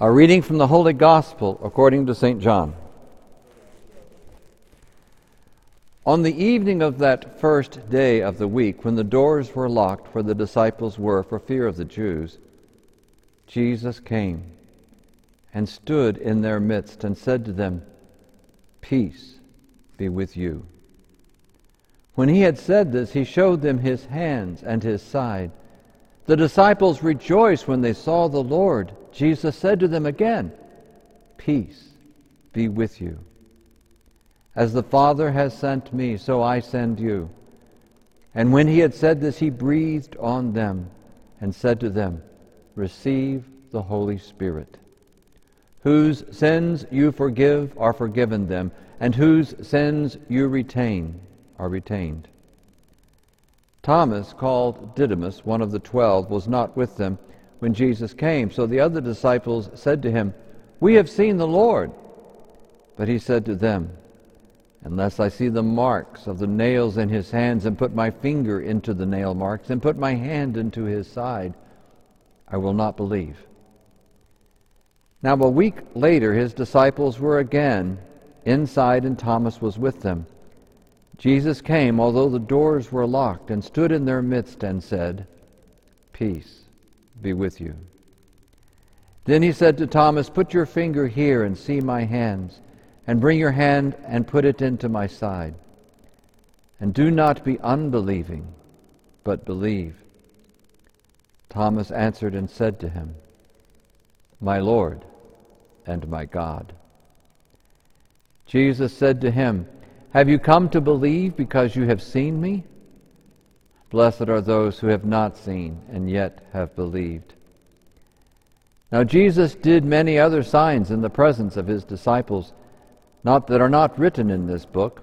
A reading from the Holy Gospel according to St. John. On the evening of that first day of the week, when the doors were locked where the disciples were for fear of the Jews, Jesus came and stood in their midst and said to them, Peace be with you. When he had said this, he showed them his hands and his side. The disciples rejoiced when they saw the Lord. Jesus said to them again, Peace be with you. As the Father has sent me, so I send you. And when he had said this, he breathed on them and said to them, Receive the Holy Spirit. Whose sins you forgive are forgiven them, and whose sins you retain are retained. Thomas, called Didymus, one of the twelve, was not with them when Jesus came. So the other disciples said to him, We have seen the Lord. But he said to them, Unless I see the marks of the nails in his hands, and put my finger into the nail marks, and put my hand into his side, I will not believe. Now, a week later, his disciples were again inside, and Thomas was with them. Jesus came, although the doors were locked, and stood in their midst and said, Peace be with you. Then he said to Thomas, Put your finger here and see my hands, and bring your hand and put it into my side. And do not be unbelieving, but believe. Thomas answered and said to him, My Lord and my God. Jesus said to him, Have you come to believe because you have seen me? Blessed are those who have not seen and yet have believed. Now, Jesus did many other signs in the presence of his disciples, not that are not written in this book,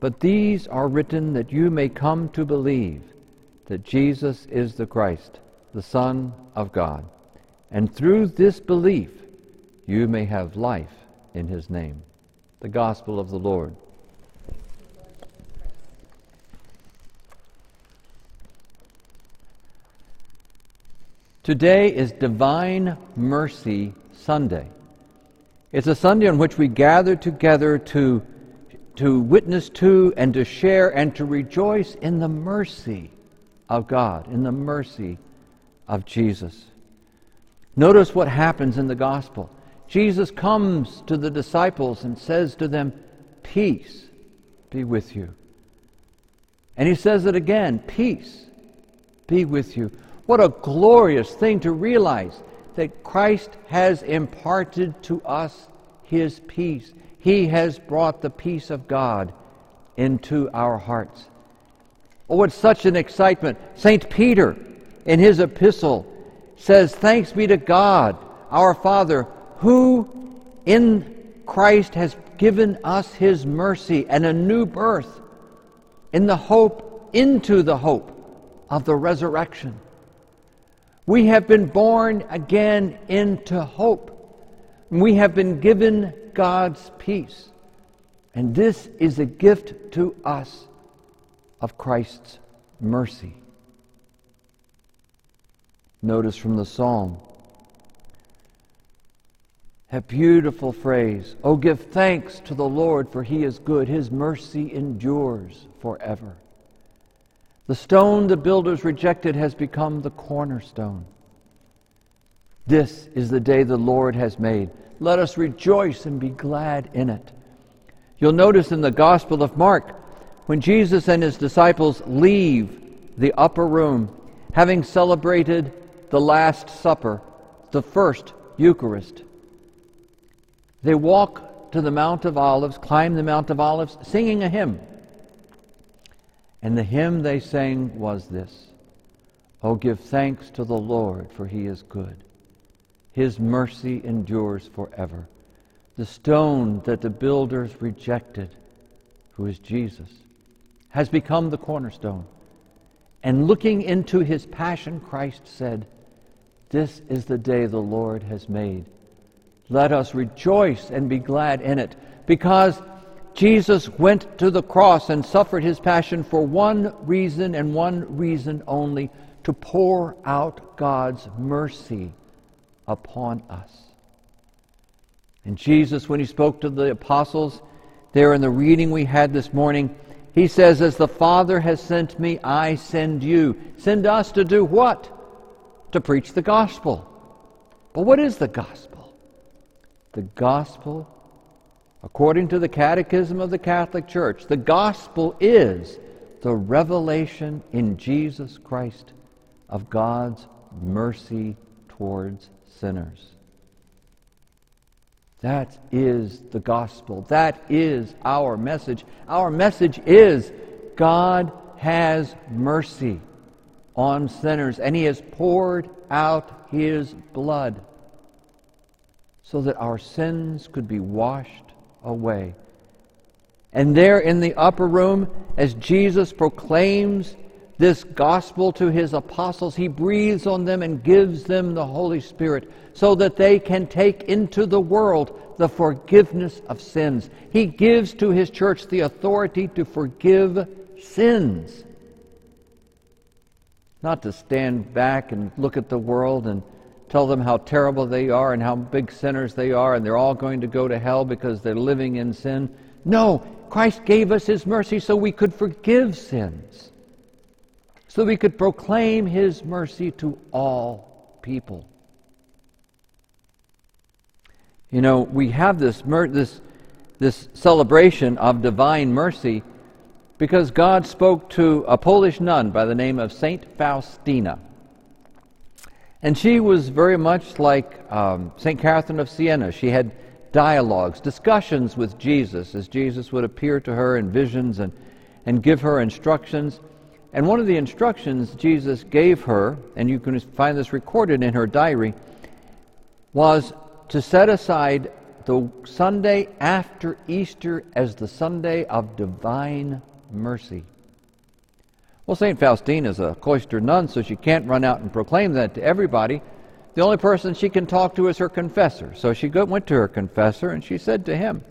but these are written that you may come to believe that Jesus is the Christ, the Son of God, and through this belief you may have life in his name. The Gospel of the Lord. Today is Divine Mercy Sunday. It's a Sunday on which we gather together to, to witness to and to share and to rejoice in the mercy of God, in the mercy of Jesus. Notice what happens in the gospel. Jesus comes to the disciples and says to them, Peace be with you. And he says it again, Peace be with you. What a glorious thing to realize that Christ has imparted to us his peace. He has brought the peace of God into our hearts. Oh, it's such an excitement. St. Peter, in his epistle, says, Thanks be to God, our Father, who in Christ has given us his mercy and a new birth in the hope, into the hope of the resurrection. We have been born again into hope. We have been given God's peace. And this is a gift to us of Christ's mercy. Notice from the psalm a beautiful phrase. Oh, give thanks to the Lord, for he is good. His mercy endures forever. The stone the builders rejected has become the cornerstone. This is the day the Lord has made. Let us rejoice and be glad in it. You'll notice in the Gospel of Mark, when Jesus and his disciples leave the upper room, having celebrated the Last Supper, the first Eucharist, they walk to the Mount of Olives, climb the Mount of Olives, singing a hymn. And the hymn they sang was this Oh, give thanks to the Lord, for he is good. His mercy endures forever. The stone that the builders rejected, who is Jesus, has become the cornerstone. And looking into his passion, Christ said, This is the day the Lord has made. Let us rejoice and be glad in it, because Jesus went to the cross and suffered his passion for one reason and one reason only to pour out God's mercy upon us. And Jesus, when he spoke to the apostles, there in the reading we had this morning, he says, As the Father has sent me, I send you. Send us to do what? To preach the gospel. But what is the gospel? The gospel, according to the Catechism of the Catholic Church, the gospel is the revelation in Jesus Christ of God's mercy towards sinners. That is the gospel. That is our message. Our message is God has mercy on sinners, and He has poured out His blood so that our sins could be washed away. And there in the upper room, as Jesus proclaims this gospel to his apostles, he breathes on them and gives them the Holy Spirit so that they can take into the world the forgiveness of sins. He gives to his church the authority to forgive sins. Not to stand back and look at the world and tell them how terrible they are and how big sinners they are and they're all going to go to hell because they're living in sin. No, Christ gave us his mercy so we could forgive sins so we could proclaim his mercy to all people. You know, we have this, this, this celebration of divine mercy because God spoke to a Polish nun by the name of Saint Faustina. And she was very much like um, St. Catherine of Siena. She had dialogues, discussions with Jesus as Jesus would appear to her in visions and, and give her instructions. And one of the instructions Jesus gave her, and you can find this recorded in her diary, was to set aside the Sunday after Easter as the Sunday of divine mercy. Well, St. Faustina is a cloistered nun, so she can't run out and proclaim that to everybody. The only person she can talk to is her confessor. So she went to her confessor and she said to him,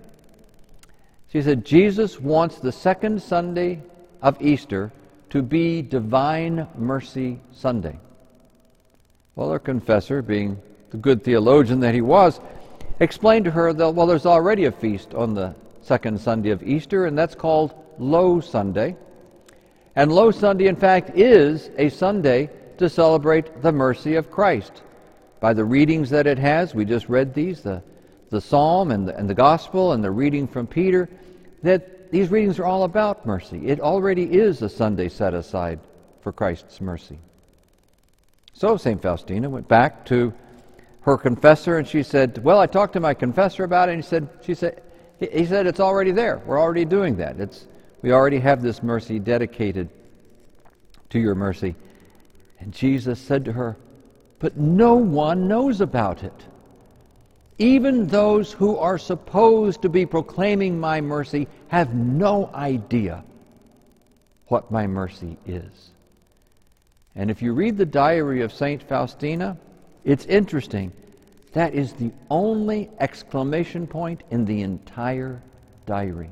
She said, Jesus wants the second Sunday of Easter to be Divine Mercy Sunday. Well, her confessor, being the good theologian that he was, explained to her that, well, there's already a feast on the second Sunday of Easter, and that's called Low Sunday. And Low Sunday, in fact, is a Sunday to celebrate the mercy of Christ. By the readings that it has, we just read these the, the Psalm and the, and the Gospel and the reading from Peter, that these readings are all about mercy. It already is a Sunday set aside for Christ's mercy. So St. Faustina went back to her confessor and she said, Well, I talked to my confessor about it, and he said, she said, he said, It's already there. We're already doing that. It's, we already have this mercy dedicated to your mercy. And Jesus said to her, But no one knows about it. Even those who are supposed to be proclaiming my mercy have no idea what my mercy is. And if you read the diary of St. Faustina, it's interesting. That is the only exclamation point in the entire diary.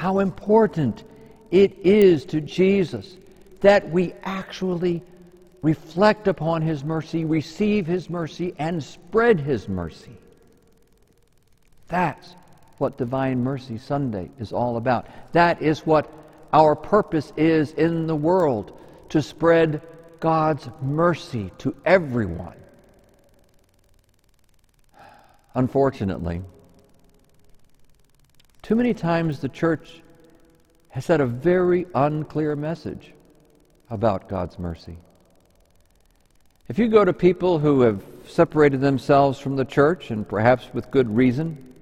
How important it is to Jesus that we actually reflect upon His mercy, receive His mercy, and spread His mercy. That's what Divine Mercy Sunday is all about. That is what our purpose is in the world to spread God's mercy to everyone. Unfortunately, too many times the church has had a very unclear message about God's mercy. If you go to people who have separated themselves from the church, and perhaps with good reason,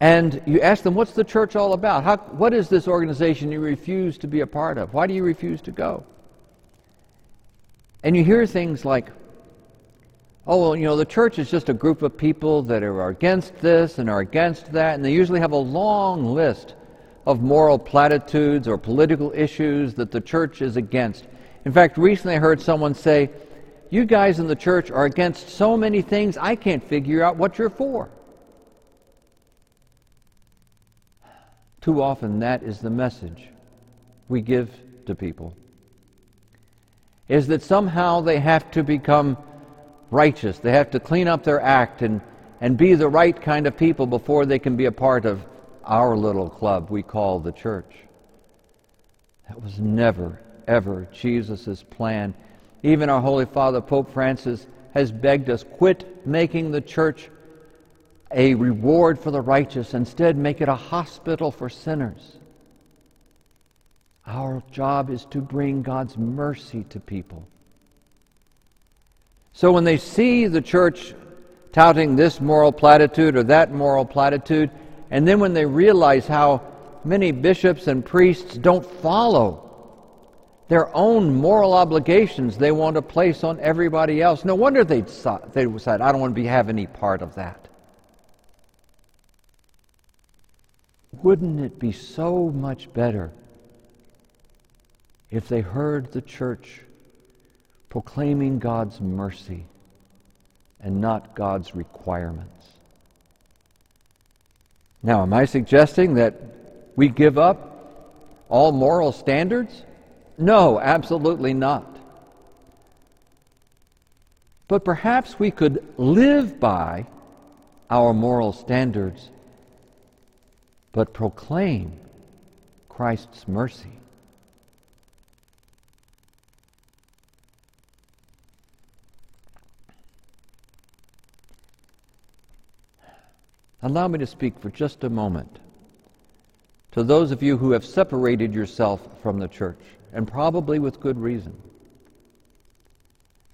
and you ask them, What's the church all about? How, what is this organization you refuse to be a part of? Why do you refuse to go? And you hear things like, Oh, well, you know, the church is just a group of people that are against this and are against that, and they usually have a long list of moral platitudes or political issues that the church is against. In fact, recently I heard someone say, You guys in the church are against so many things, I can't figure out what you're for. Too often, that is the message we give to people. Is that somehow they have to become righteous. They have to clean up their act and, and be the right kind of people before they can be a part of our little club we call the church. That was never, ever Jesus' plan. Even our Holy Father, Pope Francis, has begged us quit making the church a reward for the righteous. Instead, make it a hospital for sinners. Our job is to bring God's mercy to people. So when they see the church touting this moral platitude or that moral platitude, and then when they realize how many bishops and priests don't follow their own moral obligations they want to place on everybody else, no wonder they they decide, I don't want to be, have any part of that. Wouldn't it be so much better if they heard the church proclaiming God's mercy and not God's requirements. Now, am I suggesting that we give up all moral standards? No, absolutely not. But perhaps we could live by our moral standards, but proclaim Christ's mercy. Allow me to speak for just a moment to those of you who have separated yourself from the church, and probably with good reason.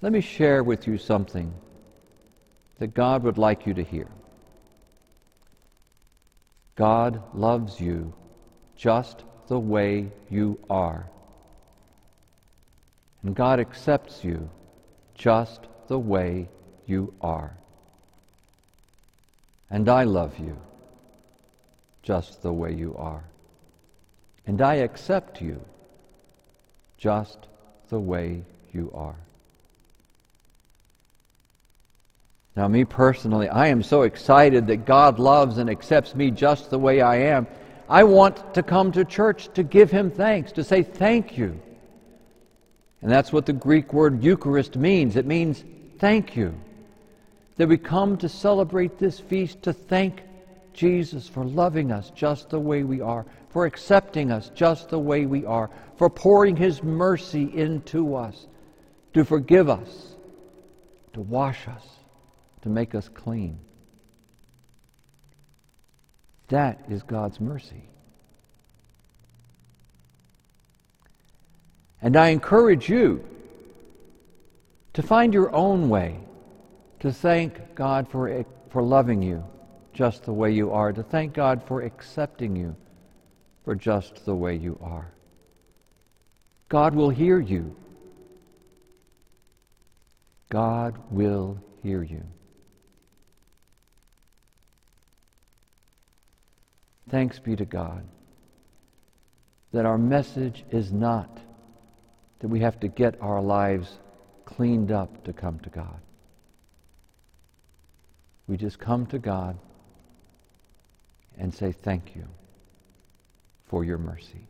Let me share with you something that God would like you to hear. God loves you just the way you are. And God accepts you just the way you are. And I love you just the way you are. And I accept you just the way you are. Now, me personally, I am so excited that God loves and accepts me just the way I am. I want to come to church to give Him thanks, to say thank you. And that's what the Greek word Eucharist means it means thank you that we come to celebrate this feast to thank Jesus for loving us just the way we are, for accepting us just the way we are, for pouring his mercy into us, to forgive us, to wash us, to make us clean. That is God's mercy. And I encourage you to find your own way to thank God for, for loving you just the way you are, to thank God for accepting you for just the way you are. God will hear you. God will hear you. Thanks be to God that our message is not that we have to get our lives cleaned up to come to God. We just come to God and say thank you for your mercy.